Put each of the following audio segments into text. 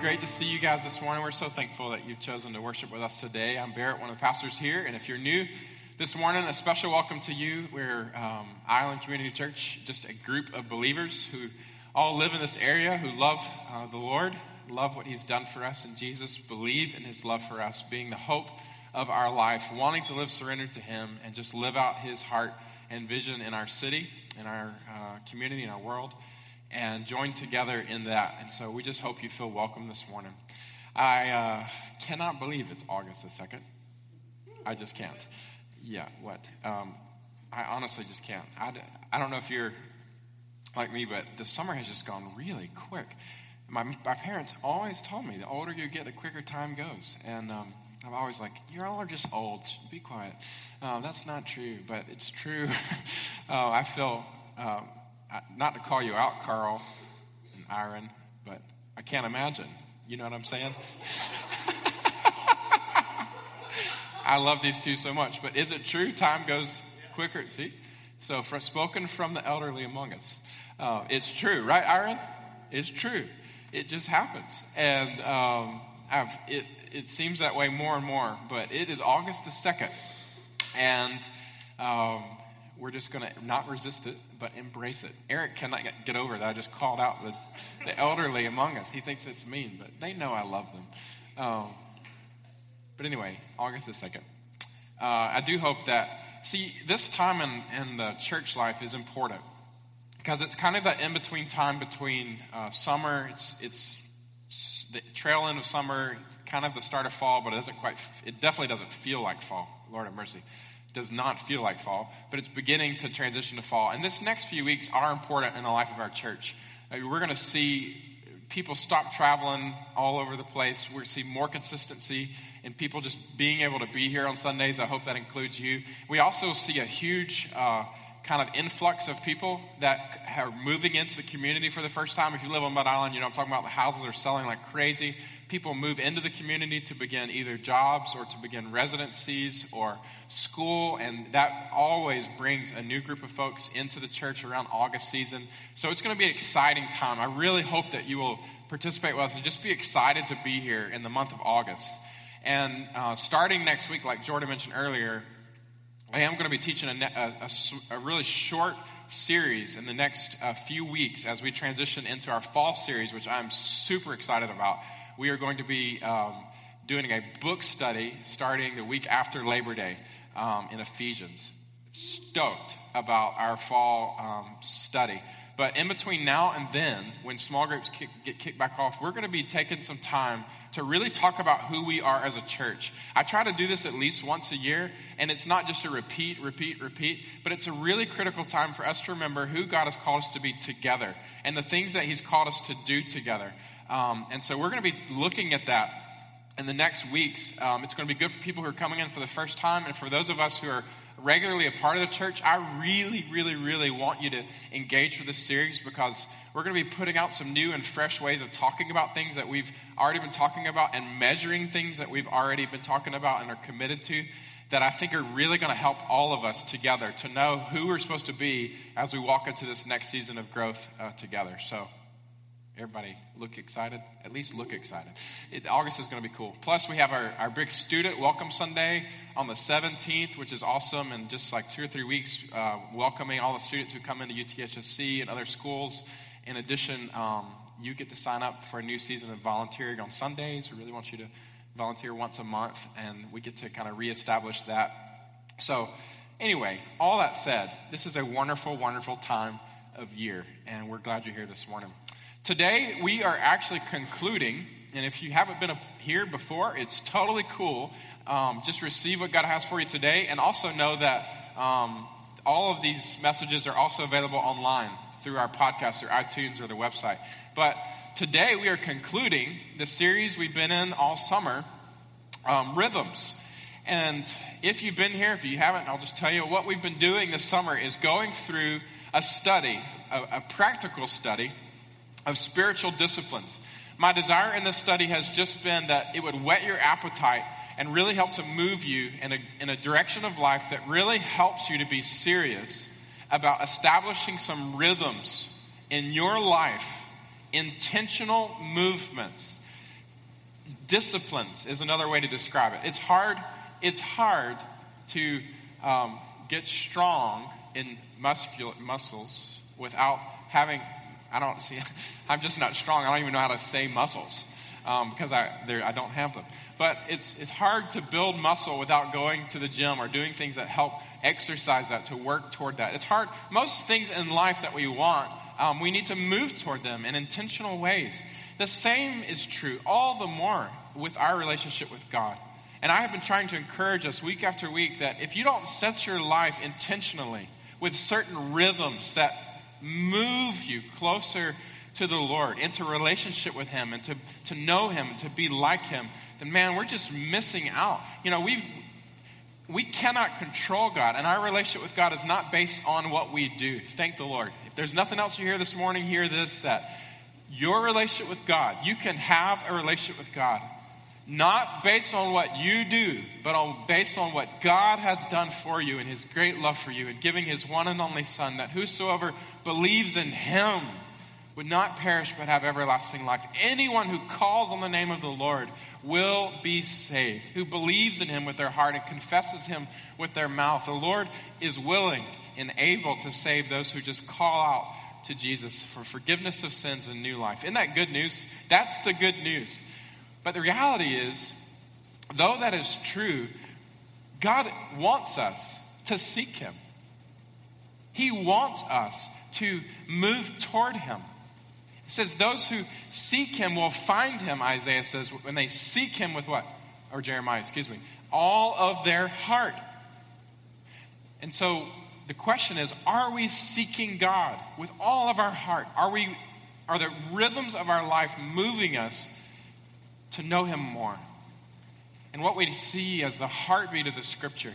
great to see you guys this morning. We're so thankful that you've chosen to worship with us today. I'm Barrett, one of the pastors here, and if you're new this morning, a special welcome to you. We're um, Island Community Church, just a group of believers who all live in this area, who love uh, the Lord, love what He's done for us in Jesus, believe in His love for us, being the hope of our life, wanting to live surrendered to Him, and just live out His heart and vision in our city, in our uh, community, in our world and join together in that. And so we just hope you feel welcome this morning. I uh, cannot believe it's August the 2nd. I just can't. Yeah, what? Um, I honestly just can't. I, I don't know if you're like me, but the summer has just gone really quick. My, my parents always told me the older you get, the quicker time goes. And um, I'm always like, you all are just old. Be quiet. Uh, that's not true, but it's true. uh, I feel um, not to call you out, Carl and Aaron, but I can't imagine. You know what I'm saying? I love these two so much. But is it true? Time goes quicker. See? So, spoken from the elderly among us. Uh, it's true, right, Aaron? It's true. It just happens. And um, it, it seems that way more and more. But it is August the 2nd. And um, we're just going to not resist it, but embrace it. Eric cannot get over that. I just called out the, the elderly among us. He thinks it's mean, but they know I love them. Um, but anyway, August the 2nd. Uh, I do hope that, see, this time in, in the church life is important because it's kind of that in between time between uh, summer, it's, it's the trail end of summer, kind of the start of fall, but it doesn't quite, it definitely doesn't feel like fall. Lord have mercy does not feel like fall, but it's beginning to transition to fall. And this next few weeks are important in the life of our church. Uh, we're going to see people stop traveling all over the place. We're going to see more consistency in people just being able to be here on Sundays. I hope that includes you. We also see a huge uh, kind of influx of people that are moving into the community for the first time. If you live on Mud Island, you know I'm talking about the houses are selling like crazy people move into the community to begin either jobs or to begin residencies or school, and that always brings a new group of folks into the church around August season. So it's going to be an exciting time. I really hope that you will participate with us and just be excited to be here in the month of August. And uh, starting next week, like Jordan mentioned earlier, I am going to be teaching a, a, a, a really short series in the next uh, few weeks as we transition into our fall series, which I'm super excited about we are going to be um, doing a book study starting the week after Labor Day um, in Ephesians. Stoked about our fall um, study. But in between now and then, when small groups kick, get kicked back off, we're going to be taking some time to really talk about who we are as a church. I try to do this at least once a year, and it's not just a repeat, repeat, repeat, but it's a really critical time for us to remember who God has called us to be together and the things that He's called us to do together. Um, and so we're going to be looking at that in the next weeks. Um, it's going to be good for people who are coming in for the first time. And for those of us who are regularly a part of the church, I really, really, really want you to engage with this series because we're going to be putting out some new and fresh ways of talking about things that we've already been talking about and measuring things that we've already been talking about and are committed to that I think are really going to help all of us together to know who we're supposed to be as we walk into this next season of growth uh, together. So, Everybody look excited? At least look excited. It, August is going to be cool. Plus, we have our, our big student welcome Sunday on the 17th, which is awesome. And just like two or three weeks, uh, welcoming all the students who come into UTHSC and other schools. In addition, um, you get to sign up for a new season of volunteering on Sundays. We really want you to volunteer once a month, and we get to kind of reestablish that. So, anyway, all that said, this is a wonderful, wonderful time of year, and we're glad you're here this morning. Today, we are actually concluding, and if you haven't been here before, it's totally cool. Um, just receive what God has for you today, and also know that um, all of these messages are also available online through our podcast or iTunes or the website. But today, we are concluding the series we've been in all summer um, Rhythms. And if you've been here, if you haven't, I'll just tell you what we've been doing this summer is going through a study, a, a practical study of spiritual disciplines. My desire in this study has just been that it would whet your appetite and really help to move you in a, in a direction of life that really helps you to be serious about establishing some rhythms in your life, intentional movements disciplines is another way to describe it. It's hard, it's hard to um, get strong in muscul- muscles without having, I don't see, I'm just not strong. I don't even know how to say muscles um, because I, I don't have them. But it's, it's hard to build muscle without going to the gym or doing things that help exercise that, to work toward that. It's hard. Most things in life that we want, um, we need to move toward them in intentional ways. The same is true, all the more, with our relationship with God. And I have been trying to encourage us week after week that if you don't set your life intentionally with certain rhythms that move you closer to the Lord, into relationship with Him, and to, to know Him, and to be like Him, then man, we're just missing out. You know, we we cannot control God, and our relationship with God is not based on what we do. Thank the Lord. If there's nothing else you hear this morning, hear this that your relationship with God, you can have a relationship with God not based on what you do, but on, based on what God has done for you and his great love for you and giving his one and only Son, that whosoever believes in him would not perish but have everlasting life. Anyone who calls on the name of the Lord will be saved, who believes in him with their heart and confesses him with their mouth. The Lord is willing and able to save those who just call out to Jesus for forgiveness of sins and new life. Isn't that good news? That's the good news. But the reality is, though that is true, God wants us to seek Him. He wants us to move toward Him. It says, Those who seek him will find him, Isaiah says, when they seek him with what? Or Jeremiah, excuse me, all of their heart. And so the question is, are we seeking God with all of our heart? Are we are the rhythms of our life moving us to know him more? And what we see as the heartbeat of the scripture.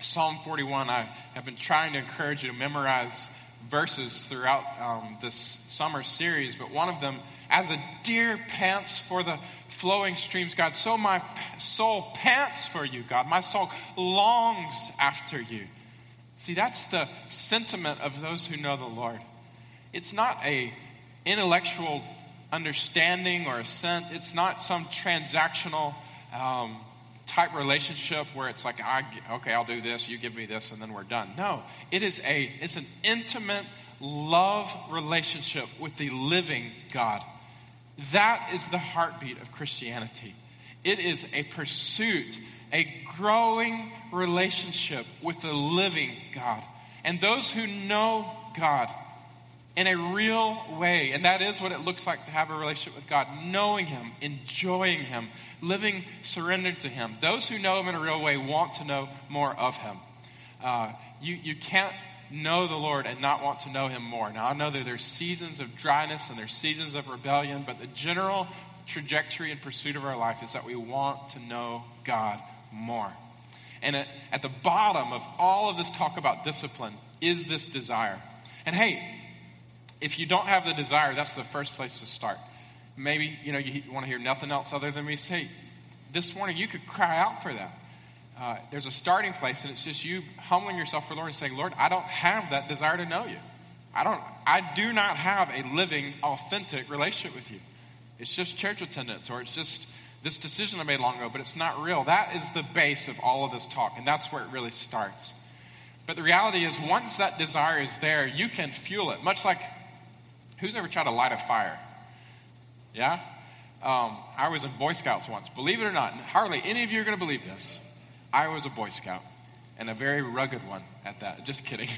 Psalm 41, I have been trying to encourage you to memorize verses throughout um, this summer series, but one of them, as a deer pants for the flowing streams, God, so my soul pants for you, God. My soul longs after you. See, that's the sentiment of those who know the Lord. It's not a intellectual understanding or assent. It's not some transactional um, type relationship where it's like, I, okay, I'll do this, you give me this, and then we're done. No, it is a, it's an intimate love relationship with the living God. That is the heartbeat of Christianity. It is a pursuit, a growing relationship with the living God. And those who know God in a real way. And that is what it looks like to have a relationship with God knowing Him, enjoying Him, living surrendered to Him. Those who know Him in a real way want to know more of Him. Uh, you, you can't know the Lord and not want to know Him more. Now, I know that there's seasons of dryness and there's seasons of rebellion, but the general trajectory and pursuit of our life is that we want to know God more. And at, at the bottom of all of this talk about discipline is this desire. And hey, if you don't have the desire, that's the first place to start. Maybe, you know, you want to hear nothing else other than me say, this morning you could cry out for that. Uh, there's a starting place, and it's just you humbling yourself for Lord and saying, Lord, I don't have that desire to know you. I don't, I do not have a living, authentic relationship with you. It's just church attendance, or it's just this decision I made long ago, but it's not real. That is the base of all of this talk, and that's where it really starts. But the reality is, once that desire is there, you can fuel it, much like Who's ever tried to light a fire? Yeah? Um, I was in Boy Scouts once. Believe it or not, hardly any of you are going to believe this. I was a Boy Scout, and a very rugged one at that. Just kidding.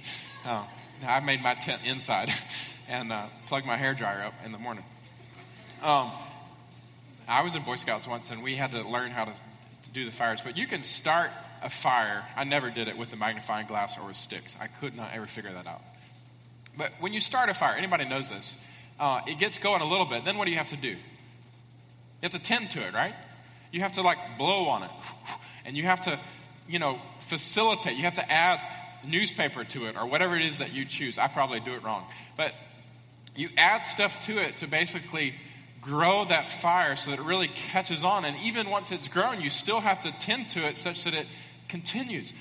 Uh, I made my tent inside and uh, plugged my hair dryer up in the morning. Um, I was in Boy Scouts once, and we had to learn how to, to do the fires. But you can start a fire. I never did it with a magnifying glass or with sticks. I could not ever figure that out. But when you start a fire, anybody knows this, uh, it gets going a little bit. Then what do you have to do? You have to tend to it, right? You have to like blow on it. And you have to, you know, facilitate. You have to add newspaper to it or whatever it is that you choose. I probably do it wrong. But you add stuff to it to basically grow that fire so that it really catches on. And even once it's grown, you still have to tend to it such that it continues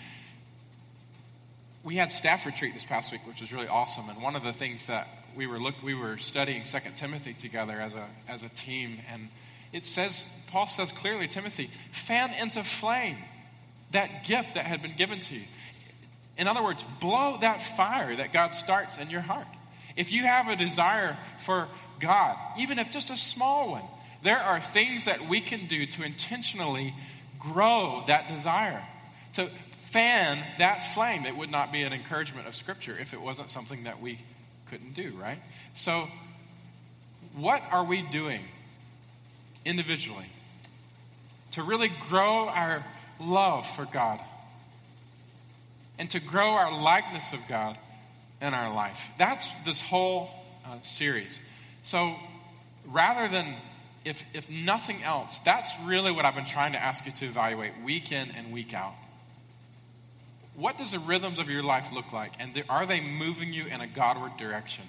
we had staff retreat this past week, which was really awesome. And one of the things that we were look, we were studying Second Timothy together as a as a team, and it says Paul says clearly, Timothy, fan into flame that gift that had been given to you. In other words, blow that fire that God starts in your heart. If you have a desire for God, even if just a small one, there are things that we can do to intentionally grow that desire, to fan that flame. It would not be an encouragement of Scripture if it wasn't something that we couldn't do, right? So, what are we doing individually to really grow our love for God and to grow our likeness of God in our life? That's this whole uh, series. So, rather than if, if nothing else, that's really what I've been trying to ask you to evaluate week in and week out. What does the rhythms of your life look like? And are they moving you in a Godward direction?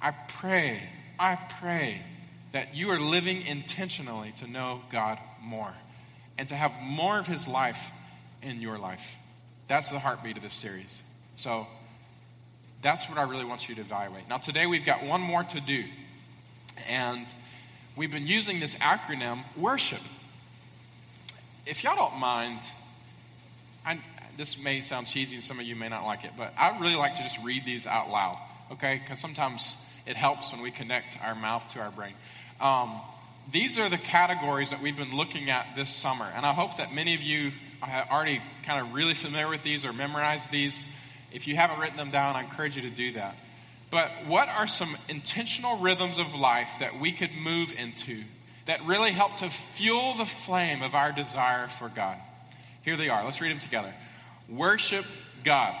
I pray, I pray that you are living intentionally to know God more and to have more of His life in your life. That's the heartbeat of this series. So that's what I really want you to evaluate. Now, today we've got one more to do. And we've been using this acronym, worship. If y'all don't mind, this may sound cheesy and some of you may not like it, but I really like to just read these out loud, okay? Because sometimes it helps when we connect our mouth to our brain. Um, these are the categories that we've been looking at this summer, and I hope that many of you are already kind of really familiar with these or memorized these. If you haven't written them down, I encourage you to do that. But what are some intentional rhythms of life that we could move into that really help to fuel the flame of our desire for God? Here they are. Let's read them together. Worship God.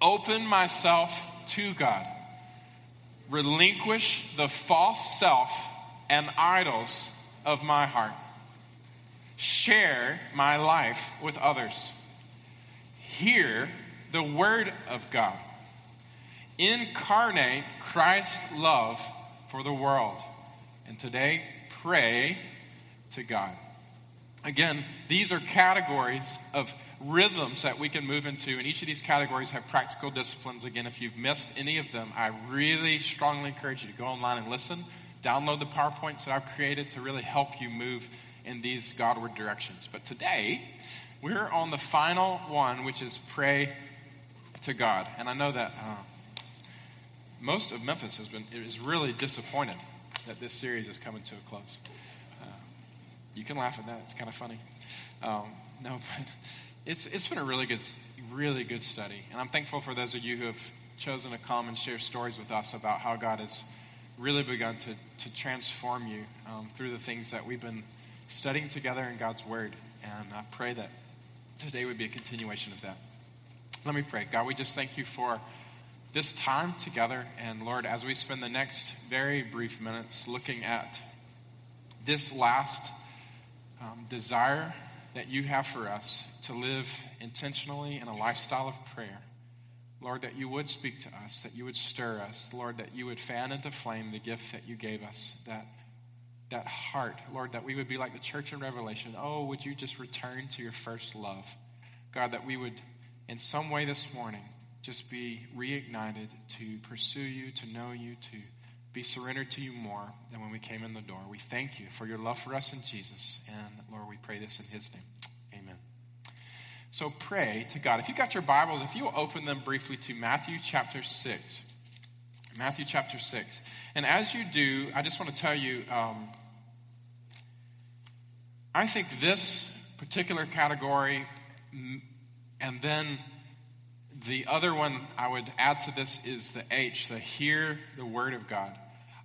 Open myself to God. Relinquish the false self and idols of my heart. Share my life with others. Hear the word of God incarnate Christ's love for the world. And today, pray to God. Again, these are categories of rhythms that we can move into, and each of these categories have practical disciplines. Again, if you've missed any of them, I really strongly encourage you to go online and listen. Download the PowerPoints that I've created to really help you move in these Godward directions. But today, we're on the final one, which is pray to God. And I know that uh, most of Memphis has been is really disappointed that this series is coming to a close. Uh, you can laugh at that; it's kind of funny. Um, no, but it's it's been a really good, really good study, and I'm thankful for those of you who have chosen to come and share stories with us about how God has really begun to to transform you um, through the things that we've been studying together in God's Word. And I pray that today would be a continuation of that. Let me pray. God, we just thank you for this time together. And Lord, as we spend the next very brief minutes looking at this last um, desire that you have for us to live intentionally in a lifestyle of prayer, Lord, that you would speak to us, that you would stir us, Lord, that you would fan into flame the gift that you gave us, that that heart, Lord, that we would be like the church in Revelation. Oh, would you just return to your first love? God, that we would in some way this morning just be reignited to pursue you, to know you, to be surrendered to you more than when we came in the door. We thank you for your love for us in Jesus. And Lord, we pray this in his name. Amen. So pray to God. If you got your Bibles, if you open them briefly to Matthew chapter 6. Matthew chapter 6. And as you do, I just want to tell you um, I think this particular category and then the other one I would add to this is the H, the hear the word of God,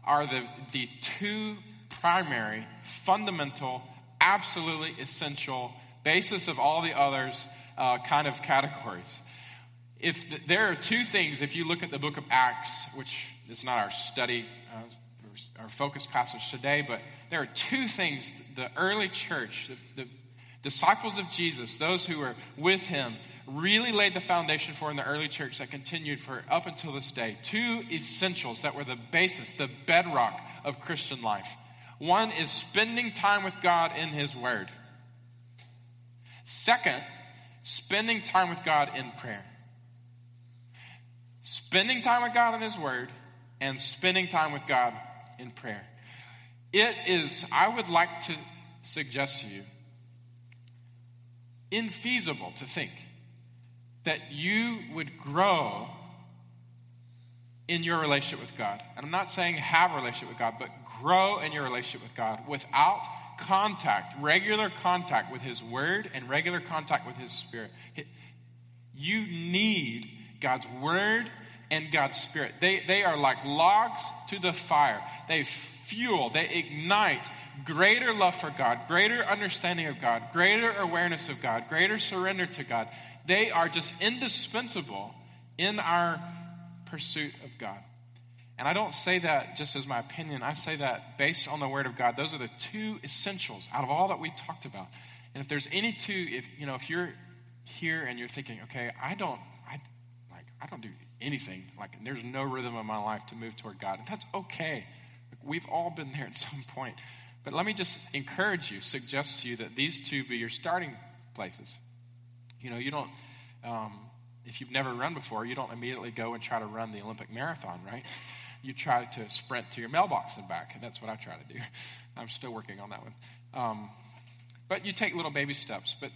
are the, the two primary, fundamental, absolutely essential basis of all the others uh, kind of categories. If the, there are two things, if you look at the book of Acts, which is not our study, uh, our focus passage today, but there are two things the early church, the, the disciples of Jesus, those who were with him, really laid the foundation for in the early church that continued for up until this day. Two essentials that were the basis, the bedrock of Christian life. One is spending time with God in His Word. Second, spending time with God in prayer. Spending time with God in His Word and spending time with God in prayer. It is, I would like to suggest to you, infeasible to think that you would grow in your relationship with God. And I'm not saying have a relationship with God, but grow in your relationship with God without contact, regular contact with His Word and regular contact with His Spirit. You need God's Word and God's Spirit. They, they are like logs to the fire. They fuel, they ignite greater love for God, greater understanding of God, greater awareness of God, greater surrender to God. They are just indispensable in our pursuit of God. And I don't say that just as my opinion. I say that based on the Word of God. Those are the two essentials out of all that we've talked about. And if there's any two, if you know, if you're here and you're thinking, okay, I don't, I like, I don't do anything. Like, there's no rhythm in my life to move toward God, and that's okay. We've all been there at some point. But let me just encourage you, suggest to you that these two be your starting places. You know, you don't, um, if you've never run before, you don't immediately go and try to run the Olympic marathon, right? You try to sprint to your mailbox and back, and that's what I try to do. I'm still working on that one. Um, but you take little baby steps. But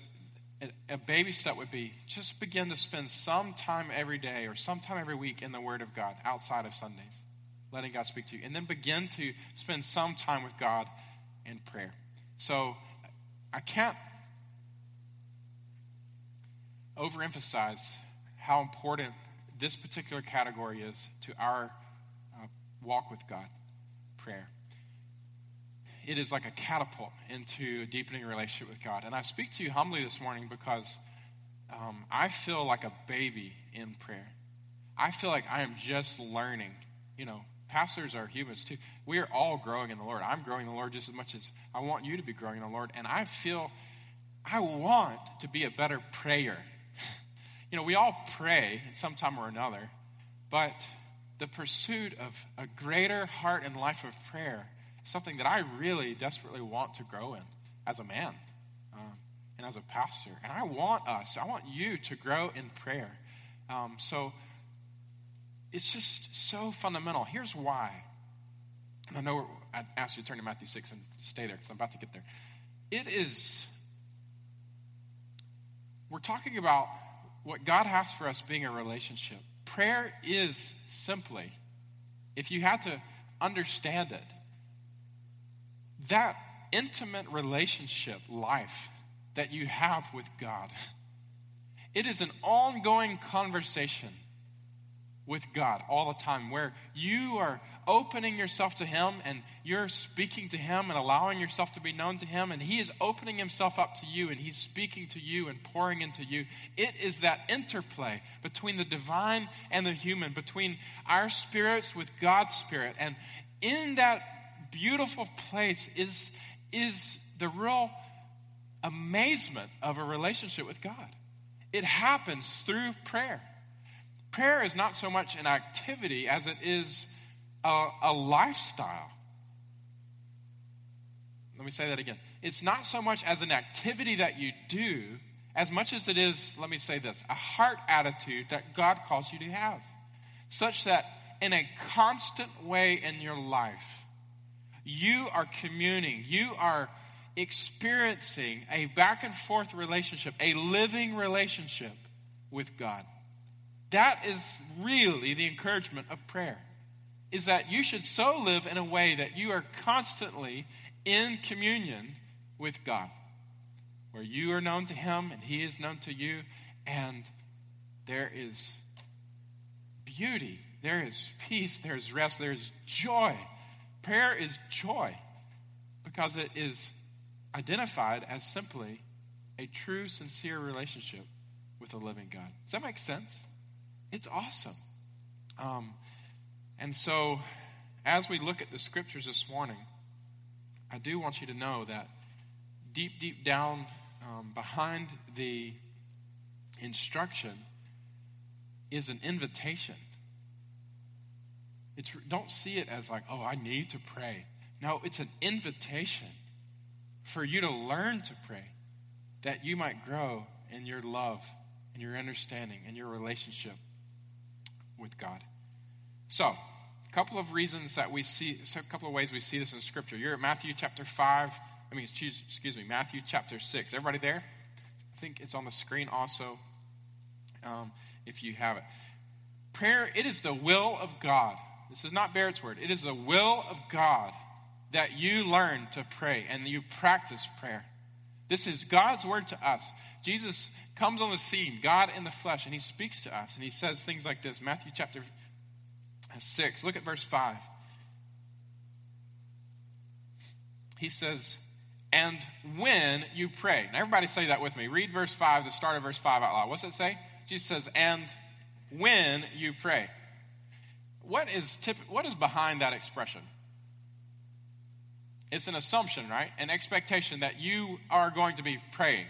a baby step would be just begin to spend some time every day or some time every week in the Word of God outside of Sundays, letting God speak to you. And then begin to spend some time with God in prayer. So I can't overemphasize how important this particular category is to our uh, walk with God prayer. It is like a catapult into a deepening relationship with God. And I speak to you humbly this morning because um, I feel like a baby in prayer. I feel like I am just learning. You know, pastors are humans too. We are all growing in the Lord. I'm growing in the Lord just as much as I want you to be growing in the Lord. And I feel I want to be a better prayer. You know, we all pray at some time or another, but the pursuit of a greater heart and life of prayer is something that I really desperately want to grow in as a man um, and as a pastor. And I want us, I want you to grow in prayer. Um, so, it's just so fundamental. Here's why. And I know I asked you to turn to Matthew 6 and stay there because I'm about to get there. It is, we're talking about what God has for us being a relationship. Prayer is simply, if you had to understand it, that intimate relationship life that you have with God. It is an ongoing conversation with God all the time, where you are opening yourself to Him and you're speaking to Him and allowing yourself to be known to Him, and He is opening Himself up to you and He's speaking to you and pouring into you. It is that interplay between the divine and the human, between our spirits with God's spirit. And in that beautiful place is, is the real amazement of a relationship with God. It happens through prayer. Prayer is not so much an activity as it is a, a lifestyle. Let me say that again. It's not so much as an activity that you do as much as it is, let me say this, a heart attitude that God calls you to have. Such that in a constant way in your life, you are communing, you are experiencing a back and forth relationship, a living relationship with God. That is really the encouragement of prayer. Is that you should so live in a way that you are constantly in communion with God, where you are known to Him and He is known to you, and there is beauty, there is peace, there is rest, there is joy. Prayer is joy because it is identified as simply a true, sincere relationship with a living God. Does that make sense? It's awesome. Um, and so, as we look at the scriptures this morning, I do want you to know that deep, deep down um, behind the instruction is an invitation. It's, don't see it as like, oh, I need to pray. No, it's an invitation for you to learn to pray, that you might grow in your love and your understanding and your relationship with God. So, a couple of reasons that we see, a couple of ways we see this in Scripture. You're at Matthew chapter 5, I mean, excuse, excuse me, Matthew chapter 6. Everybody there? I think it's on the screen also, um, if you have it. Prayer, it is the will of God. This is not Barrett's word. It is the will of God that you learn to pray and you practice prayer. This is God's word to us. Jesus comes on the scene, God in the flesh, and he speaks to us and he says things like this Matthew chapter 6. Look at verse 5. He says, and when you pray. Now, everybody say that with me. Read verse 5, the start of verse 5 out loud. What's it say? Jesus says, and when you pray. What is, tip, what is behind that expression? It's an assumption, right? An expectation that you are going to be praying,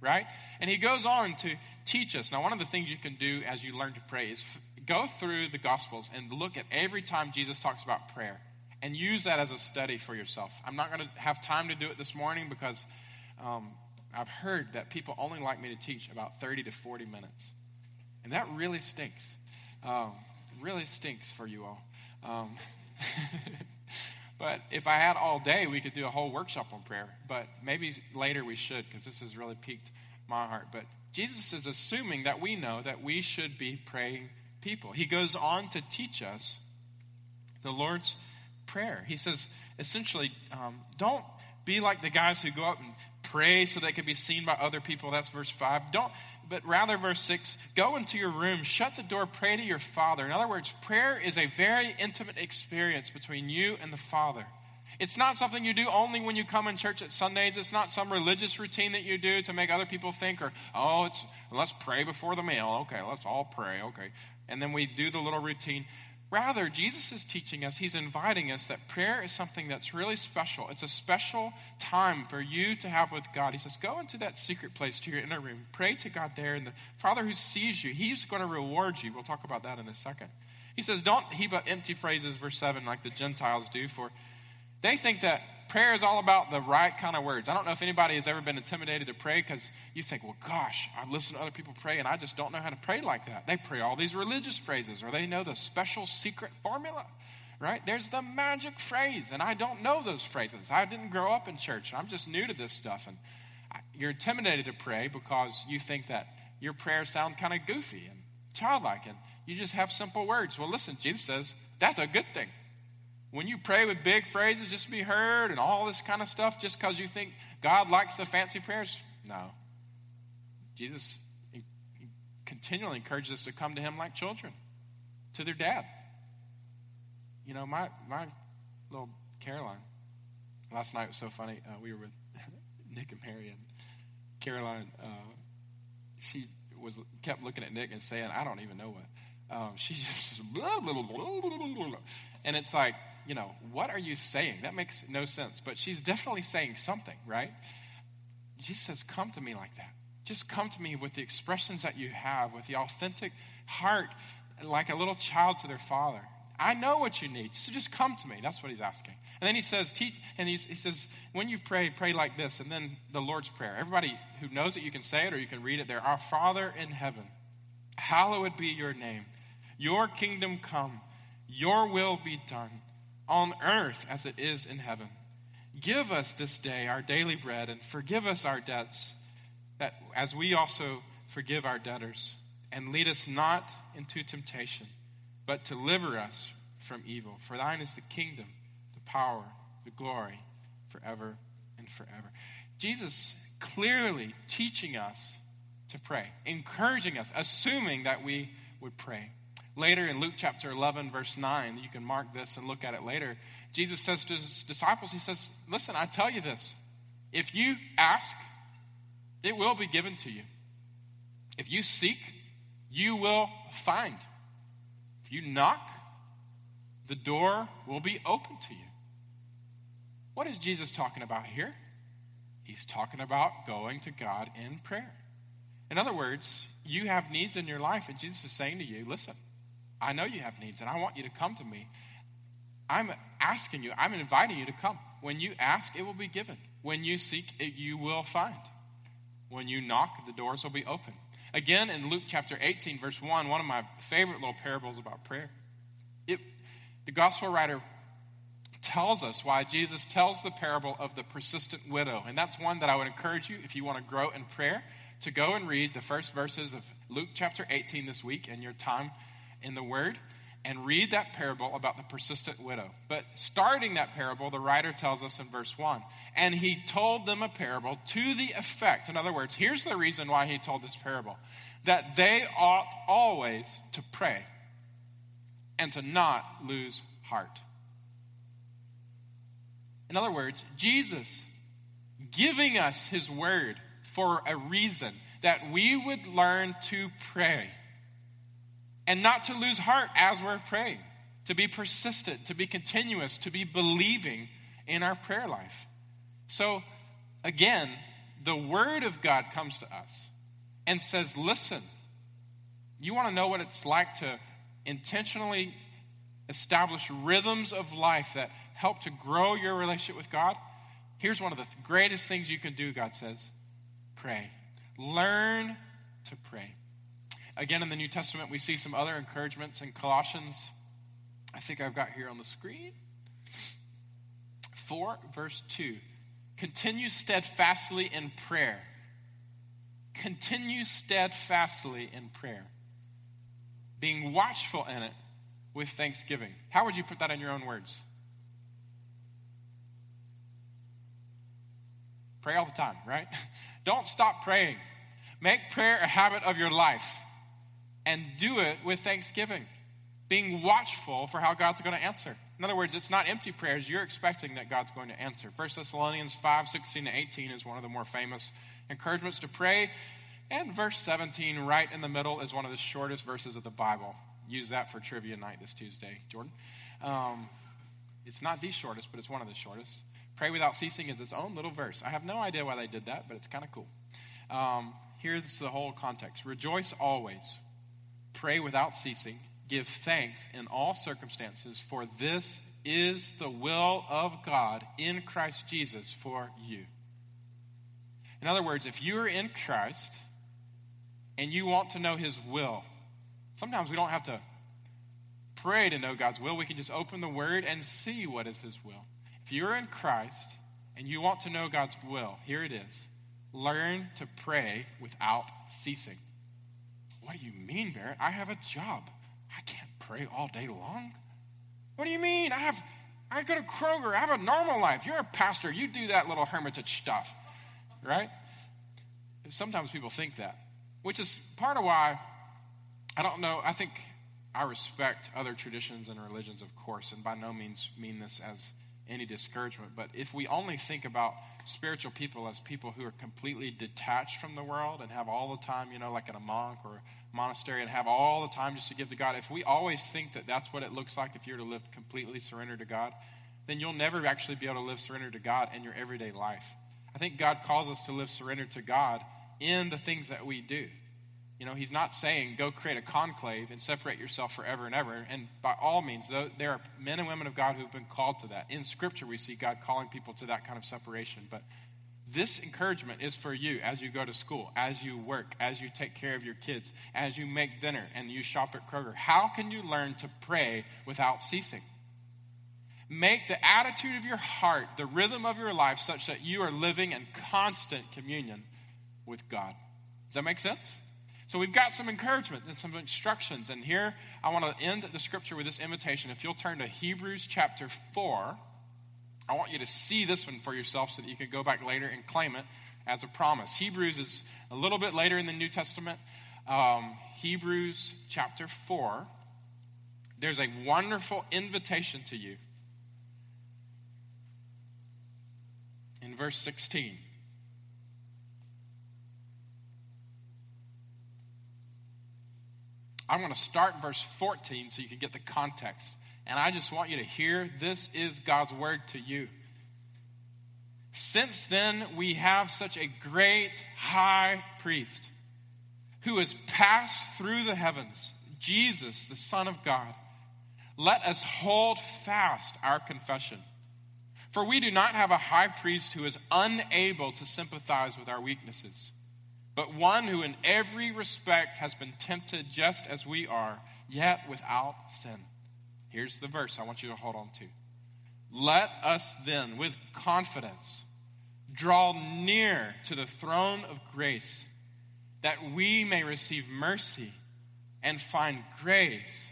right? And he goes on to teach us. Now, one of the things you can do as you learn to pray is go through the Gospels and look at every time Jesus talks about prayer and use that as a study for yourself. I'm not going to have time to do it this morning because um, I've heard that people only like me to teach about 30 to 40 minutes. And that really stinks. Um, really stinks for you all. Um, but if I had all day, we could do a whole workshop on prayer. But maybe later we should because this has really piqued my heart. But Jesus is assuming that we know that we should be praying people. He goes on to teach us the Lord's prayer. He says, essentially, um, don't be like the guys who go up and pray so they can be seen by other people. That's verse 5. Don't, but rather, verse 6, go into your room, shut the door, pray to your Father. In other words, prayer is a very intimate experience between you and the Father. It's not something you do only when you come in church at Sundays. It's not some religious routine that you do to make other people think, or, oh, it's, let's pray before the meal. Okay, let's all pray. Okay. And then we do the little routine. Rather, Jesus is teaching us, he's inviting us that prayer is something that's really special. It's a special time for you to have with God. He says, Go into that secret place to your inner room, pray to God there, and the Father who sees you, he's going to reward you. We'll talk about that in a second. He says, Don't heap up empty phrases, verse 7, like the Gentiles do, for they think that prayer is all about the right kind of words. I don't know if anybody has ever been intimidated to pray because you think, well, gosh, I've listened to other people pray and I just don't know how to pray like that. They pray all these religious phrases or they know the special secret formula, right? There's the magic phrase, and I don't know those phrases. I didn't grow up in church, and I'm just new to this stuff. And you're intimidated to pray because you think that your prayers sound kind of goofy and childlike, and you just have simple words. Well, listen, Jesus says that's a good thing. When you pray with big phrases just to be heard and all this kind of stuff just because you think God likes the fancy prayers, no. Jesus continually encourages us to come to Him like children, to their dad. You know, my, my little Caroline, last night was so funny. Uh, we were with Nick and Mary, and Caroline, uh, she was kept looking at Nick and saying, I don't even know what. Um, she just, blah, blah, blah, and it's like, you know, what are you saying? That makes no sense. But she's definitely saying something, right? Jesus says, Come to me like that. Just come to me with the expressions that you have, with the authentic heart, like a little child to their father. I know what you need. So just come to me. That's what he's asking. And then he says, teach, and he says, when you pray, pray like this. And then the Lord's Prayer. Everybody who knows it, you can say it or you can read it there. Our Father in heaven, hallowed be your name. Your kingdom come. Your will be done on earth as it is in heaven. Give us this day our daily bread and forgive us our debts, that as we also forgive our debtors. And lead us not into temptation, but deliver us from evil. For thine is the kingdom, the power, the glory, forever and forever. Jesus clearly teaching us to pray, encouraging us, assuming that we would pray. Later in Luke chapter 11, verse 9, you can mark this and look at it later. Jesus says to his disciples, He says, Listen, I tell you this. If you ask, it will be given to you. If you seek, you will find. If you knock, the door will be open to you. What is Jesus talking about here? He's talking about going to God in prayer. In other words, you have needs in your life, and Jesus is saying to you, listen, I know you have needs and I want you to come to me. I'm asking you, I'm inviting you to come. When you ask, it will be given. When you seek, it, you will find. When you knock, the doors will be open. Again, in Luke chapter 18, verse 1, one of my favorite little parables about prayer. It, the gospel writer tells us why Jesus tells the parable of the persistent widow. And that's one that I would encourage you, if you want to grow in prayer, to go and read the first verses of Luke chapter 18 this week in your time in the Word and read that parable about the persistent widow. But starting that parable, the writer tells us in verse 1 and he told them a parable to the effect. In other words, here's the reason why he told this parable that they ought always to pray and to not lose heart. In other words, Jesus giving us his word for a reason that we would learn to pray and not to lose heart as we're praying, to be persistent, to be continuous, to be believing in our prayer life. So, again, the Word of God comes to us and says, Listen, you want to know what it's like to intentionally establish rhythms of life that help to grow your relationship with God? Here's one of the greatest things you can do, God says pray. Learn to pray. Again, in the New Testament, we see some other encouragements in Colossians. I think I've got here on the screen. 4, verse 2. Continue steadfastly in prayer. Continue steadfastly in prayer. Being watchful in it with thanksgiving. How would you put that in your own words? Pray all the time, right? Don't stop praying. Make prayer a habit of your life and do it with thanksgiving, being watchful for how God's going to answer. In other words, it's not empty prayers. You're expecting that God's going to answer. 1 Thessalonians 5 16 to 18 is one of the more famous encouragements to pray. And verse 17, right in the middle, is one of the shortest verses of the Bible. Use that for trivia night this Tuesday, Jordan. Um, it's not the shortest, but it's one of the shortest. Pray without ceasing is its own little verse. I have no idea why they did that, but it's kind of cool. Um, here's the whole context Rejoice always Pray without ceasing. Give thanks in all circumstances, for this is the will of God in Christ Jesus for you. In other words, if you are in Christ and you want to know His will, sometimes we don't have to pray to know God's will. We can just open the Word and see what is His will. If you're in Christ and you want to know God's will, here it is learn to pray without ceasing. What do you mean, Barrett? I have a job. I can't pray all day long. What do you mean? I have I go to Kroger. I have a normal life. You're a pastor. You do that little hermitage stuff. Right? Sometimes people think that, which is part of why I don't know. I think I respect other traditions and religions, of course, and by no means mean this as any discouragement. But if we only think about spiritual people as people who are completely detached from the world and have all the time, you know, like in a monk or a monastery and have all the time just to give to God, if we always think that that's what it looks like if you're to live completely surrendered to God, then you'll never actually be able to live surrendered to God in your everyday life. I think God calls us to live surrendered to God in the things that we do. You know, he's not saying go create a conclave and separate yourself forever and ever. And by all means, there are men and women of God who've been called to that. In Scripture, we see God calling people to that kind of separation. But this encouragement is for you as you go to school, as you work, as you take care of your kids, as you make dinner and you shop at Kroger. How can you learn to pray without ceasing? Make the attitude of your heart, the rhythm of your life, such that you are living in constant communion with God. Does that make sense? So we've got some encouragement and some instructions. And here I want to end the scripture with this invitation. If you'll turn to Hebrews chapter 4, I want you to see this one for yourself so that you can go back later and claim it as a promise. Hebrews is a little bit later in the New Testament. Um, Hebrews chapter 4. There's a wonderful invitation to you. In verse 16. I'm going to start verse 14 so you can get the context. And I just want you to hear this is God's word to you. Since then, we have such a great high priest who has passed through the heavens, Jesus, the Son of God. Let us hold fast our confession. For we do not have a high priest who is unable to sympathize with our weaknesses but one who in every respect has been tempted just as we are, yet without sin. Here's the verse I want you to hold on to. Let us then, with confidence, draw near to the throne of grace that we may receive mercy and find grace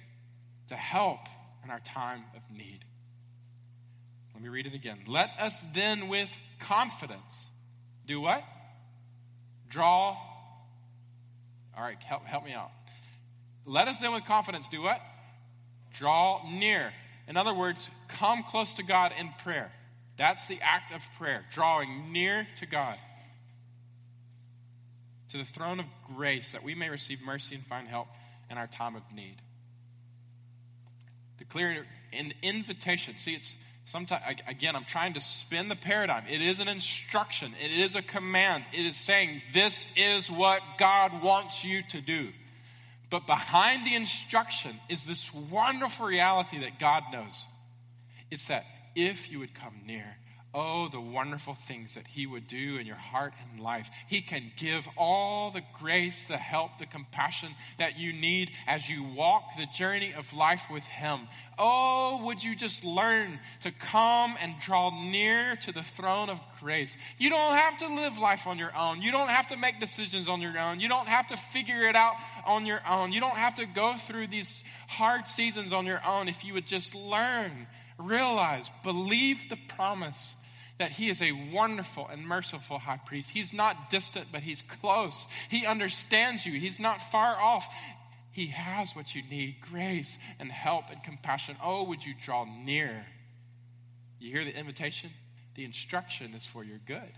to help in our time of need. Let me read it again. Let us then with confidence do what? Draw. All right, help, help me out. Let us then with confidence do what? Draw near. In other words, come close to God in prayer. That's the act of prayer, drawing near to God, to the throne of grace, that we may receive mercy and find help in our time of need. The clear invitation. See, it's sometimes, again, I'm trying to spin the paradigm. It is an instruction, it is a command. It is saying, This is what God wants you to do. But behind the instruction is this wonderful reality that God knows. It's that if you would come near, Oh, the wonderful things that He would do in your heart and life. He can give all the grace, the help, the compassion that you need as you walk the journey of life with Him. Oh, would you just learn to come and draw near to the throne of grace? You don't have to live life on your own. You don't have to make decisions on your own. You don't have to figure it out on your own. You don't have to go through these hard seasons on your own if you would just learn, realize, believe the promise that he is a wonderful and merciful high priest. He's not distant, but he's close. He understands you, he's not far off. He has what you need grace and help and compassion. Oh, would you draw near? You hear the invitation? The instruction is for your good.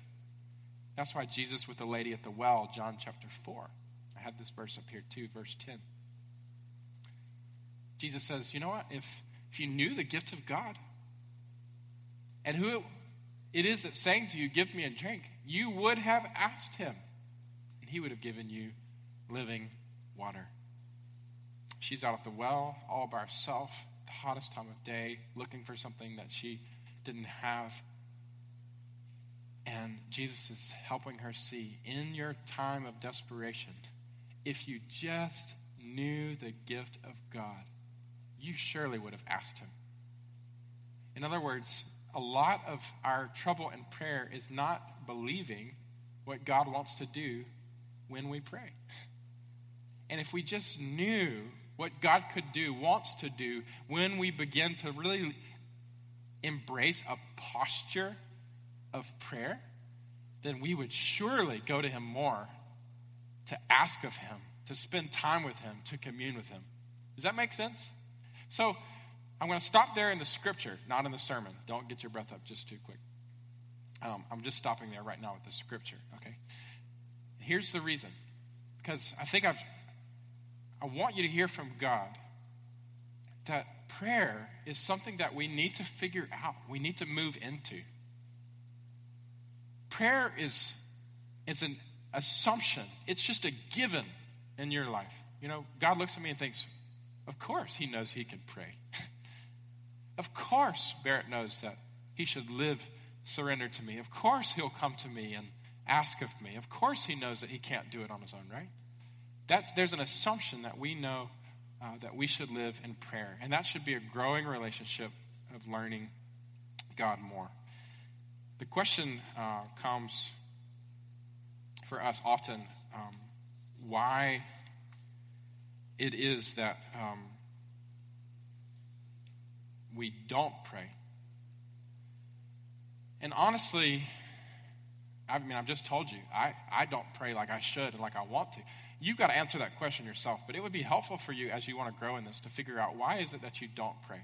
That's why Jesus, with the lady at the well, John chapter 4, I had this verse up here too, verse 10. Jesus says, You know what? If, if you knew the gift of God and who it is that saying to you, Give me a drink, you would have asked him, and he would have given you living water. She's out at the well all by herself, the hottest time of day, looking for something that she didn't have. And Jesus is helping her see in your time of desperation, if you just knew the gift of God, you surely would have asked him. In other words, a lot of our trouble in prayer is not believing what God wants to do when we pray. And if we just knew what God could do, wants to do, when we begin to really embrace a posture of prayer, then we would surely go to Him more to ask of Him, to spend time with Him, to commune with Him. Does that make sense? So, I'm going to stop there in the scripture, not in the sermon. Don't get your breath up just too quick. Um, I'm just stopping there right now with the scripture, okay? Here's the reason. Because I think I've, I want you to hear from God that prayer is something that we need to figure out, we need to move into. Prayer is, is an assumption, it's just a given in your life. You know, God looks at me and thinks, of course, He knows He can pray. Of course, Barrett knows that he should live surrendered to me. Of course, he'll come to me and ask of me. Of course, he knows that he can't do it on his own, right? That's, there's an assumption that we know uh, that we should live in prayer. And that should be a growing relationship of learning God more. The question uh, comes for us often um, why it is that um, we don't pray. And honestly, I mean, I've just told you, I, I don't pray like I should and like I want to. You've got to answer that question yourself, but it would be helpful for you as you want to grow in this to figure out why is it that you don't pray?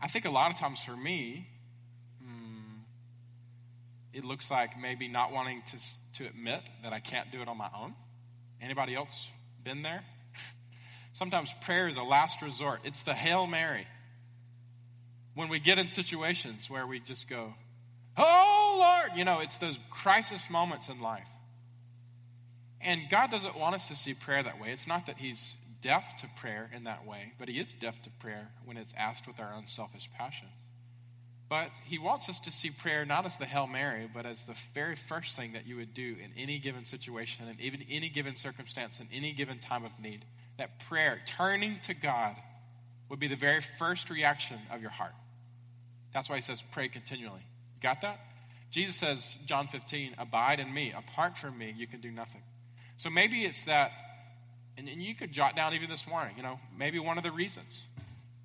I think a lot of times for me, hmm, it looks like maybe not wanting to, to admit that I can't do it on my own. Anybody else been there? Sometimes prayer is a last resort, it's the Hail Mary. When we get in situations where we just go, Oh Lord, you know, it's those crisis moments in life. And God doesn't want us to see prayer that way. It's not that He's deaf to prayer in that way, but He is deaf to prayer when it's asked with our unselfish passions. But He wants us to see prayer not as the Hail Mary, but as the very first thing that you would do in any given situation, in even any given circumstance, in any given time of need that prayer, turning to God, would be the very first reaction of your heart. That's why he says, pray continually. Got that? Jesus says, John 15, abide in me. Apart from me, you can do nothing. So maybe it's that, and, and you could jot down even this morning, you know, maybe one of the reasons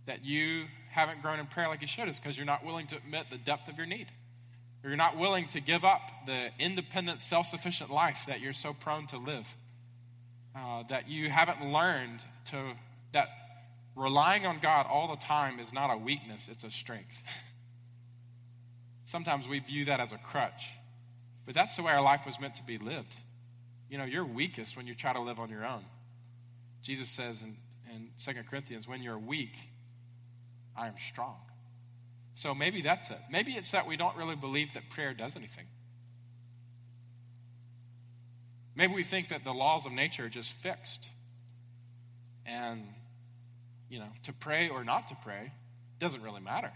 that you haven't grown in prayer like you should is because you're not willing to admit the depth of your need. Or you're not willing to give up the independent, self sufficient life that you're so prone to live. Uh, that you haven't learned to, that relying on God all the time is not a weakness, it's a strength. Sometimes we view that as a crutch, but that's the way our life was meant to be lived. You know, you're weakest when you try to live on your own. Jesus says in, in 2 Corinthians, when you're weak, I am strong. So maybe that's it. Maybe it's that we don't really believe that prayer does anything. Maybe we think that the laws of nature are just fixed. And, you know, to pray or not to pray doesn't really matter.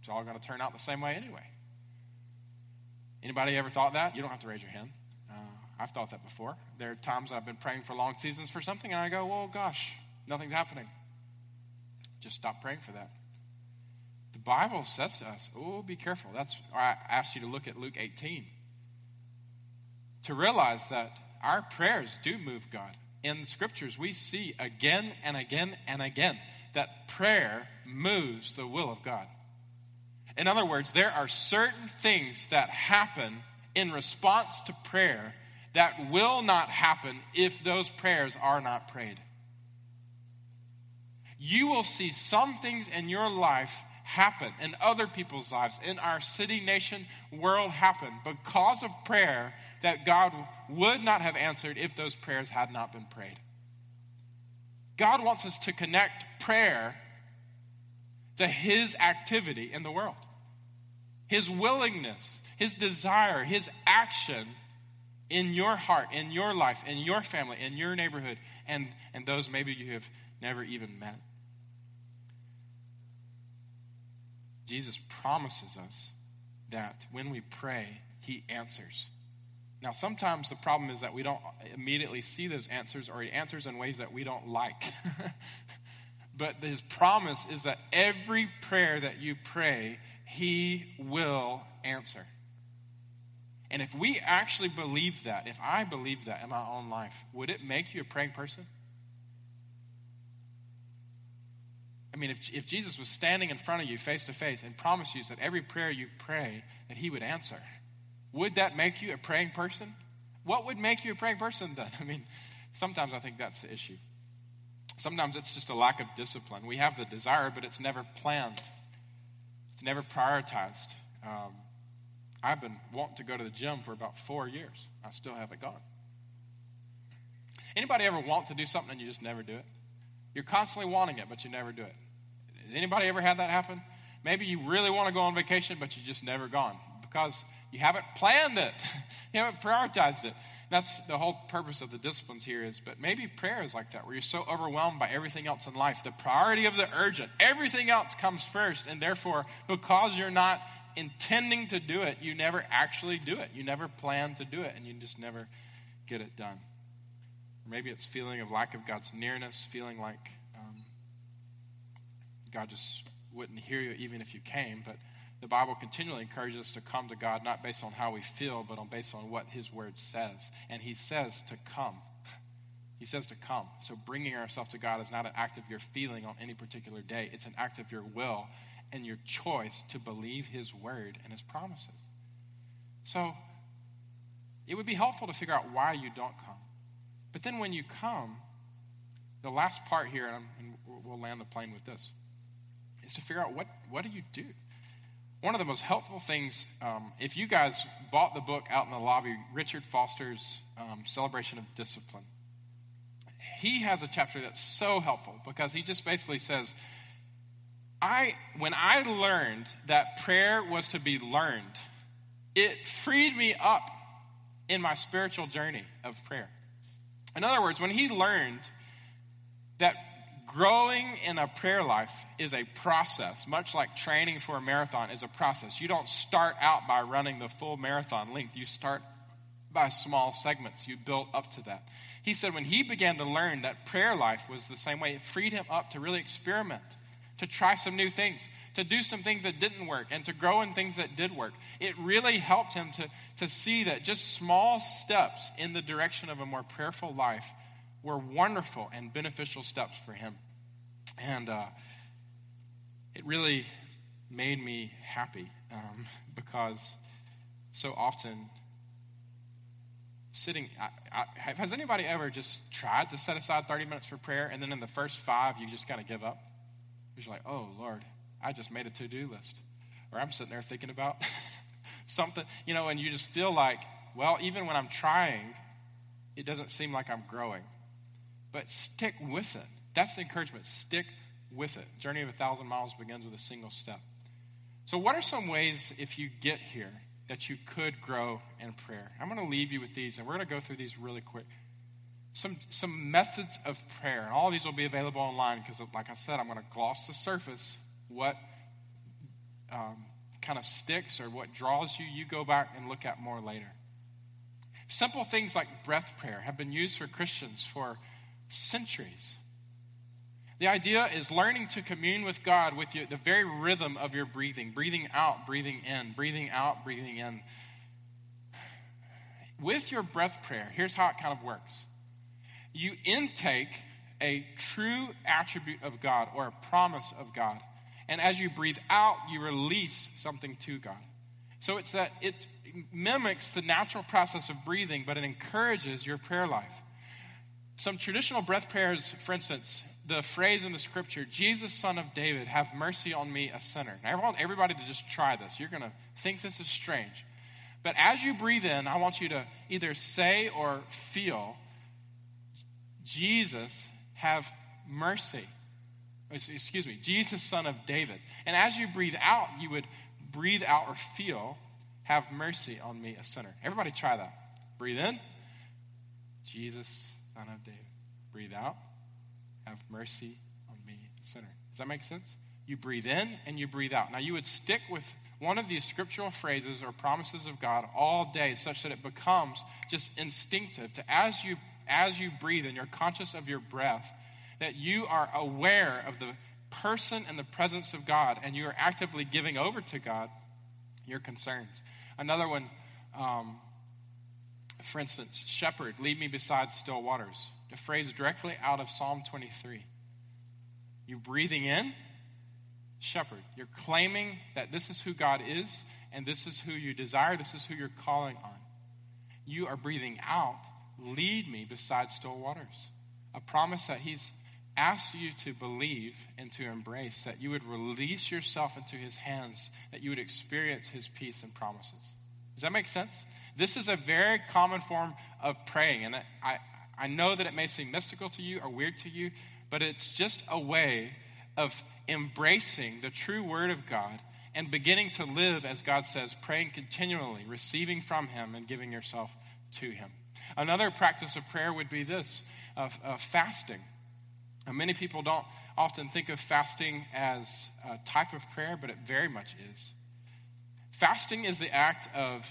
It's all going to turn out the same way anyway. Anybody ever thought that? You don't have to raise your hand. Uh, I've thought that before. There are times I've been praying for long seasons for something, and I go, well, gosh, nothing's happening. Just stop praying for that. The Bible says to us, oh, be careful. That's why I asked you to look at Luke 18 to realize that our prayers do move God. In the scriptures, we see again and again and again that prayer moves the will of God. In other words, there are certain things that happen in response to prayer that will not happen if those prayers are not prayed. You will see some things in your life happen, in other people's lives, in our city, nation, world happen because of prayer that God would not have answered if those prayers had not been prayed. God wants us to connect prayer to His activity in the world his willingness, his desire, his action in your heart, in your life, in your family, in your neighborhood, and, and those maybe you have never even met. Jesus promises us that when we pray, he answers. Now, sometimes the problem is that we don't immediately see those answers, or he answers in ways that we don't like. but his promise is that every prayer that you pray, he will answer. And if we actually believe that, if I believe that in my own life, would it make you a praying person? I mean, if, if Jesus was standing in front of you face to face and promised you that every prayer you pray, that he would answer, would that make you a praying person? What would make you a praying person then? I mean, sometimes I think that's the issue. Sometimes it's just a lack of discipline. We have the desire, but it's never planned. It's never prioritized. Um, I've been wanting to go to the gym for about four years. I still haven't gone. Anybody ever want to do something and you just never do it? You're constantly wanting it, but you never do it. Has anybody ever had that happen? Maybe you really want to go on vacation, but you just never gone because you haven't planned it. you haven't prioritized it. That's the whole purpose of the disciplines here is, but maybe prayer is like that, where you're so overwhelmed by everything else in life. The priority of the urgent, everything else comes first, and therefore, because you're not intending to do it, you never actually do it. You never plan to do it, and you just never get it done. Maybe it's feeling of lack of God's nearness, feeling like um, God just wouldn't hear you even if you came, but the Bible continually encourages us to come to God not based on how we feel, but on based on what His Word says. And He says to come. He says to come. So bringing ourselves to God is not an act of your feeling on any particular day. It's an act of your will and your choice to believe His Word and His promises. So it would be helpful to figure out why you don't come. But then when you come, the last part here, and we'll land the plane with this, is to figure out what, what do you do? one of the most helpful things, um, if you guys bought the book out in the lobby, Richard Foster's um, Celebration of Discipline, he has a chapter that's so helpful because he just basically says, I, when I learned that prayer was to be learned, it freed me up in my spiritual journey of prayer. In other words, when he learned that growing in a prayer life is a process, much like training for a marathon is a process. You don't start out by running the full marathon length, you start by small segments. You build up to that. He said when he began to learn that prayer life was the same way, it freed him up to really experiment to try some new things, to do some things that didn't work, and to grow in things that did work. It really helped him to, to see that just small steps in the direction of a more prayerful life were wonderful and beneficial steps for him. And uh, it really made me happy um, because so often sitting I, I, has anybody ever just tried to set aside 30 minutes for prayer and then in the first five you just kind of give up you're like oh lord i just made a to-do list. Or i'm sitting there thinking about something you know and you just feel like well even when i'm trying it doesn't seem like i'm growing. But stick with it. That's the encouragement. Stick with it. Journey of a thousand miles begins with a single step. So what are some ways if you get here that you could grow in prayer. I'm going to leave you with these, and we're going to go through these really quick. Some, some methods of prayer, and all these will be available online because, like I said, I'm going to gloss the surface. What um, kind of sticks or what draws you, you go back and look at more later. Simple things like breath prayer have been used for Christians for centuries. The idea is learning to commune with God with you, the very rhythm of your breathing breathing out, breathing in, breathing out, breathing in. With your breath prayer, here's how it kind of works you intake a true attribute of God or a promise of God. And as you breathe out, you release something to God. So it's that it mimics the natural process of breathing, but it encourages your prayer life. Some traditional breath prayers, for instance, the phrase in the scripture, Jesus, son of David, have mercy on me, a sinner. Now, I want everybody to just try this. You're going to think this is strange. But as you breathe in, I want you to either say or feel, Jesus, have mercy. Excuse me, Jesus, son of David. And as you breathe out, you would breathe out or feel, have mercy on me, a sinner. Everybody try that. Breathe in, Jesus, son of David. Breathe out, have mercy on me, sinner. Does that make sense? You breathe in and you breathe out. Now, you would stick with one of these scriptural phrases or promises of God all day such that it becomes just instinctive to as you as you breathe and you're conscious of your breath that you are aware of the person and the presence of God and you are actively giving over to God your concerns. Another one, um, for instance, shepherd, lead me beside still waters a phrase directly out of Psalm 23. You're breathing in, shepherd. You're claiming that this is who God is, and this is who you desire, this is who you're calling on. You are breathing out, lead me beside still waters. A promise that He's asked you to believe and to embrace, that you would release yourself into His hands, that you would experience His peace and promises. Does that make sense? This is a very common form of praying, and I, I know that it may seem mystical to you or weird to you, but it's just a way of embracing the true Word of God and beginning to live as God says, praying continually, receiving from Him, and giving yourself to Him. Another practice of prayer would be this of, of fasting. Many people don't often think of fasting as a type of prayer, but it very much is. Fasting is the act of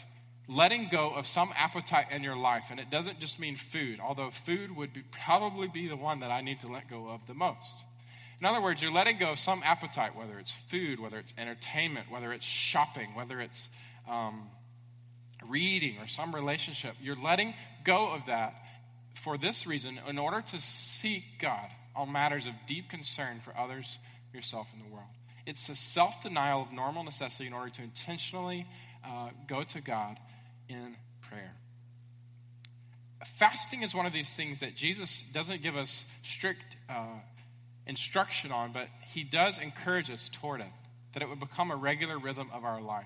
letting go of some appetite in your life. And it doesn't just mean food, although food would be, probably be the one that I need to let go of the most. In other words, you're letting go of some appetite, whether it's food, whether it's entertainment, whether it's shopping, whether it's um, reading or some relationship. You're letting go of that for this reason in order to seek God on matters of deep concern for others, yourself, and the world. It's a self denial of normal necessity in order to intentionally uh, go to God in prayer. Fasting is one of these things that Jesus doesn't give us strict uh, instruction on, but he does encourage us toward it, that it would become a regular rhythm of our life.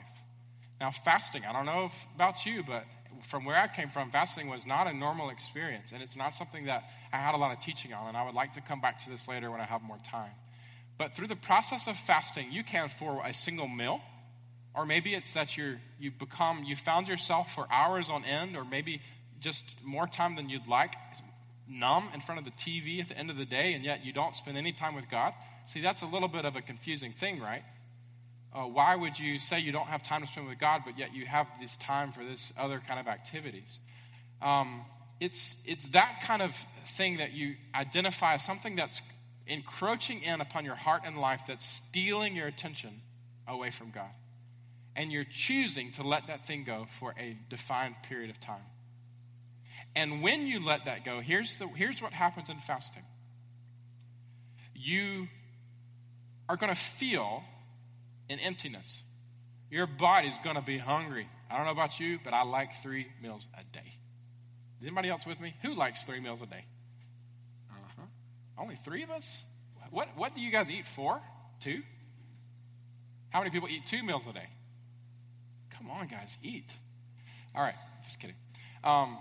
Now, fasting, I don't know if, about you, but from where I came from, fasting was not a normal experience, and it's not something that I had a lot of teaching on, and I would like to come back to this later when I have more time. But through the process of fasting, you can, for a single meal, or maybe it's that you're, you become, you found yourself for hours on end, or maybe just more time than you'd like, numb in front of the TV at the end of the day, and yet you don't spend any time with God. See, that's a little bit of a confusing thing, right? Uh, why would you say you don't have time to spend with God, but yet you have this time for this other kind of activities? Um, it's, it's that kind of thing that you identify as something that's encroaching in upon your heart and life that's stealing your attention away from God. And you're choosing to let that thing go for a defined period of time. And when you let that go, here's, the, here's what happens in fasting you are going to feel an emptiness. Your body's going to be hungry. I don't know about you, but I like three meals a day. Is anybody else with me? Who likes three meals a day? Uh-huh. Only three of us? What, what do you guys eat? Four? Two? How many people eat two meals a day? Come on, guys, eat. All right, just kidding. Um,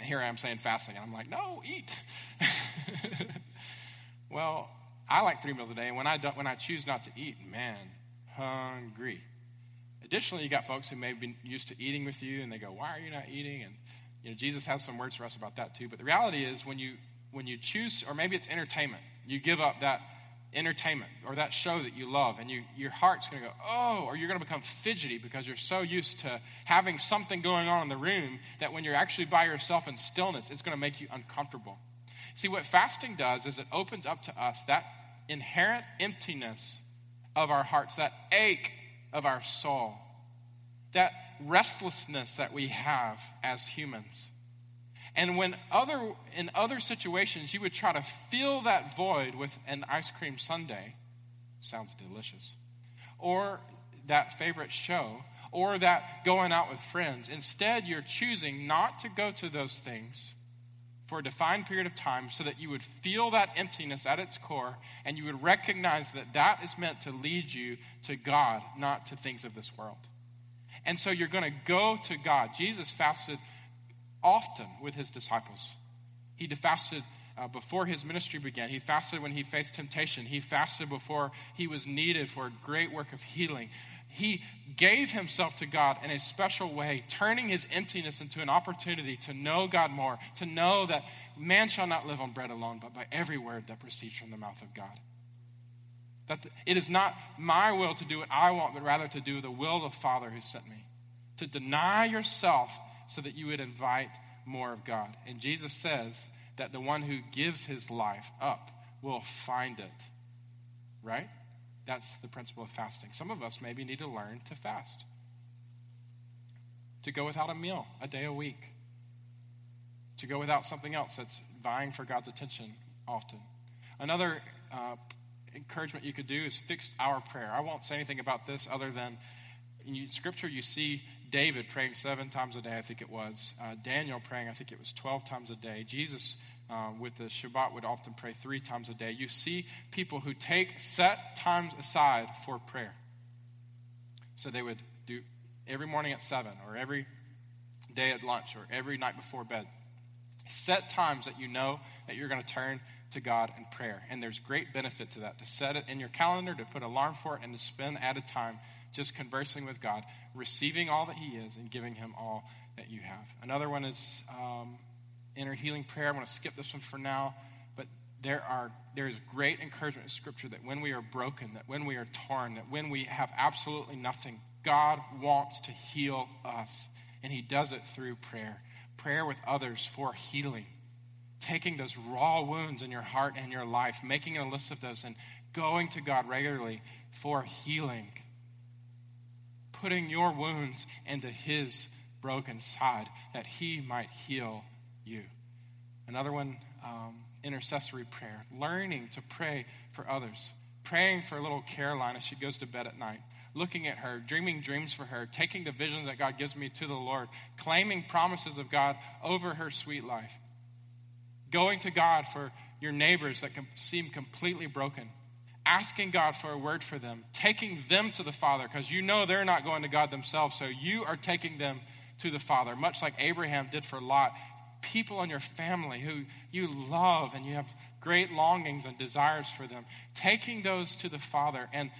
here I am saying fasting, and I'm like, no, eat. well, I like three meals a day, and when I, don't, when I choose not to eat, man, hungry. Additionally, you got folks who may have been used to eating with you, and they go, why are you not eating? And you know, Jesus has some words for us about that too. But the reality is, when you when you choose, or maybe it's entertainment, you give up that entertainment or that show that you love, and you, your heart's going to go, oh, or you're going to become fidgety because you're so used to having something going on in the room that when you're actually by yourself in stillness, it's going to make you uncomfortable. See, what fasting does is it opens up to us that inherent emptiness of our hearts, that ache of our soul, that restlessness that we have as humans. And when other in other situations you would try to fill that void with an ice cream sundae, sounds delicious, or that favorite show, or that going out with friends. Instead, you're choosing not to go to those things for a defined period of time so that you would feel that emptiness at its core and you would recognize that that is meant to lead you to God, not to things of this world. And so you're going to go to God. Jesus fasted often with his disciples. He fasted uh, before his ministry began. He fasted when he faced temptation. He fasted before he was needed for a great work of healing. He gave himself to God in a special way, turning his emptiness into an opportunity to know God more, to know that man shall not live on bread alone, but by every word that proceeds from the mouth of God. That it is not my will to do what I want, but rather to do the will of the Father who sent me. To deny yourself so that you would invite more of God. And Jesus says that the one who gives his life up will find it. Right? That's the principle of fasting. Some of us maybe need to learn to fast, to go without a meal a day a week, to go without something else that's vying for God's attention often. Another uh, encouragement you could do is fixed hour prayer. I won't say anything about this other than in Scripture you see David praying seven times a day, I think it was. Uh, Daniel praying, I think it was 12 times a day. Jesus uh, with the Shabbat would often pray three times a day. You see people who take set times aside for prayer. So they would do every morning at 7 or every day at lunch or every night before bed. Set times that you know that you're going to turn to God in prayer. And there's great benefit to that to set it in your calendar, to put alarm for it, and to spend added time just conversing with God, receiving all that He is, and giving Him all that you have. Another one is um, inner healing prayer. I'm going to skip this one for now, but there are there is great encouragement in Scripture that when we are broken, that when we are torn, that when we have absolutely nothing, God wants to heal us, and He does it through prayer. Prayer with others for healing. Taking those raw wounds in your heart and your life, making a list of those, and going to God regularly for healing. Putting your wounds into His broken side that He might heal you. Another one, um, intercessory prayer, learning to pray for others, praying for little Caroline as she goes to bed at night, looking at her, dreaming dreams for her, taking the visions that God gives me to the Lord, claiming promises of God over her sweet life, going to God for your neighbors that can seem completely broken. Asking God for a word for them, taking them to the Father, because you know they're not going to God themselves, so you are taking them to the Father, much like Abraham did for Lot people in your family who you love and you have great longings and desires for them, taking those to the Father. And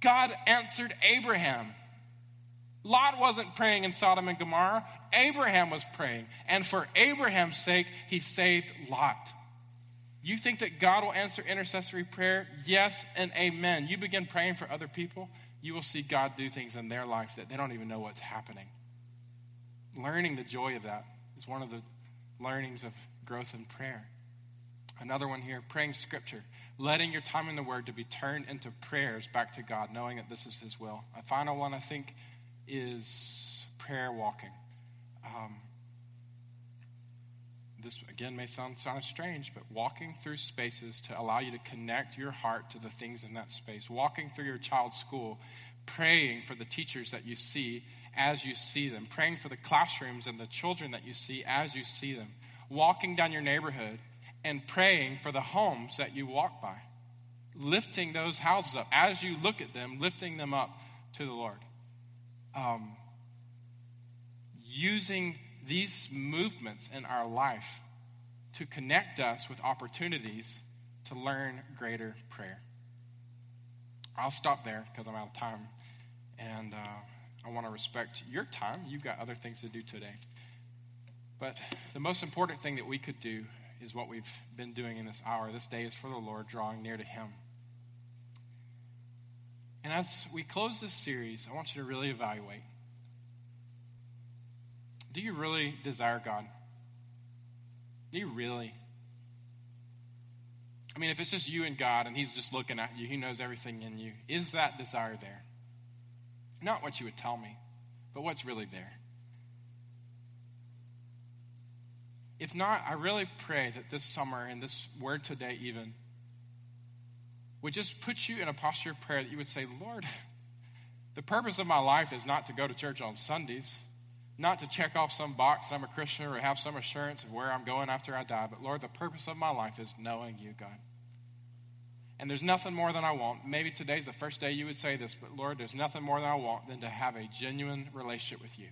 God answered Abraham. Lot wasn't praying in Sodom and Gomorrah. Abraham was praying. And for Abraham's sake, he saved Lot. You think that God will answer intercessory prayer? Yes and amen. You begin praying for other people, you will see God do things in their life that they don't even know what's happening. Learning the joy of that is one of the learnings of growth in prayer. Another one here, praying scripture, letting your time in the word to be turned into prayers back to God, knowing that this is his will. A final one, I think, is prayer walking. Um, this again may sound, sound strange, but walking through spaces to allow you to connect your heart to the things in that space. Walking through your child's school, praying for the teachers that you see as you see them, praying for the classrooms and the children that you see as you see them. Walking down your neighborhood and praying for the homes that you walk by. Lifting those houses up as you look at them, lifting them up to the Lord. Um, using these movements in our life to connect us with opportunities to learn greater prayer. I'll stop there because I'm out of time. And uh, I want to respect your time. You've got other things to do today. But the most important thing that we could do is what we've been doing in this hour. This day is for the Lord, drawing near to Him. And as we close this series, I want you to really evaluate do you really desire God? Do you really? I mean, if it's just you and God and He's just looking at you, He knows everything in you, is that desire there? Not what you would tell me, but what's really there. If not, I really pray that this summer and this word today, even, would just put you in a posture of prayer that you would say, Lord, the purpose of my life is not to go to church on Sundays not to check off some box that I'm a Christian or have some assurance of where I'm going after I die, but Lord, the purpose of my life is knowing you, God. And there's nothing more than I want. Maybe today's the first day you would say this, but Lord, there's nothing more than I want than to have a genuine relationship with you.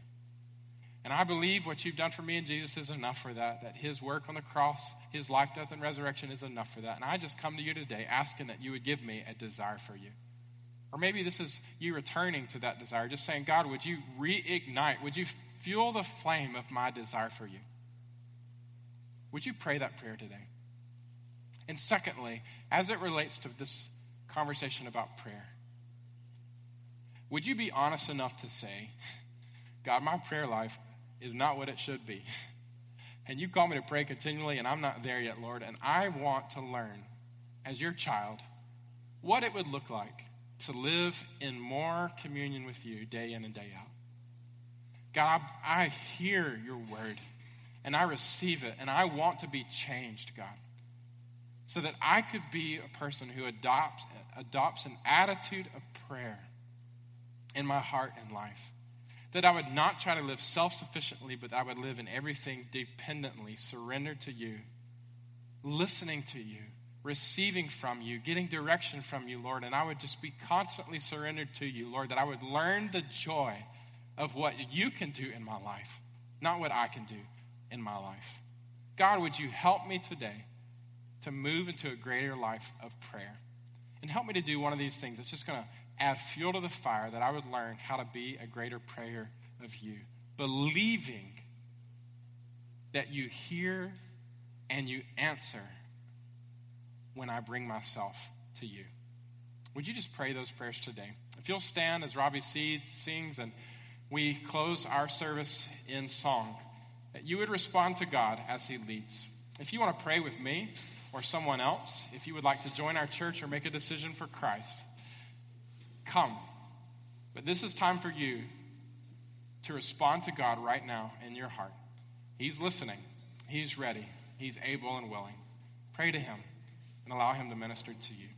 And I believe what you've done for me in Jesus is enough for that, that his work on the cross, his life, death, and resurrection is enough for that. And I just come to you today asking that you would give me a desire for you. Or maybe this is you returning to that desire, just saying, God, would you reignite, would you fuel the flame of my desire for you. Would you pray that prayer today? And secondly, as it relates to this conversation about prayer, would you be honest enough to say, God, my prayer life is not what it should be? And you call me to pray continually, and I'm not there yet, Lord. And I want to learn, as your child, what it would look like to live in more communion with you day in and day out. God, I, hear your word and I receive it and I want to be changed, God, so that I could be a person who adopts, adopts an attitude of prayer in my heart and life. That I would not try to live self sufficiently, but I would live in everything dependently, surrendered to you, listening to you, receiving from you, getting direction from you, Lord. And I would just be constantly surrendered to you, Lord, that I would learn the joy of what you can do in my life, not what I can do in my life. God, would you help me today to move into a greater life of prayer? And help me to do one of these things that's just going to add fuel to the fire that I would learn how to be a greater prayer of you, believing that you hear and you answer when I bring myself to you. Would you just pray those prayers today? If you'll stand as Robbie Seed sings and we close our service in song, that you would respond to God as He leads. If you want to pray with me or someone else, if you would like to join our church or make a decision for Christ, come. But this is time for you to respond to God right now in your heart. He's listening, He's ready, He's able and willing. Pray to Him and allow Him to minister to you.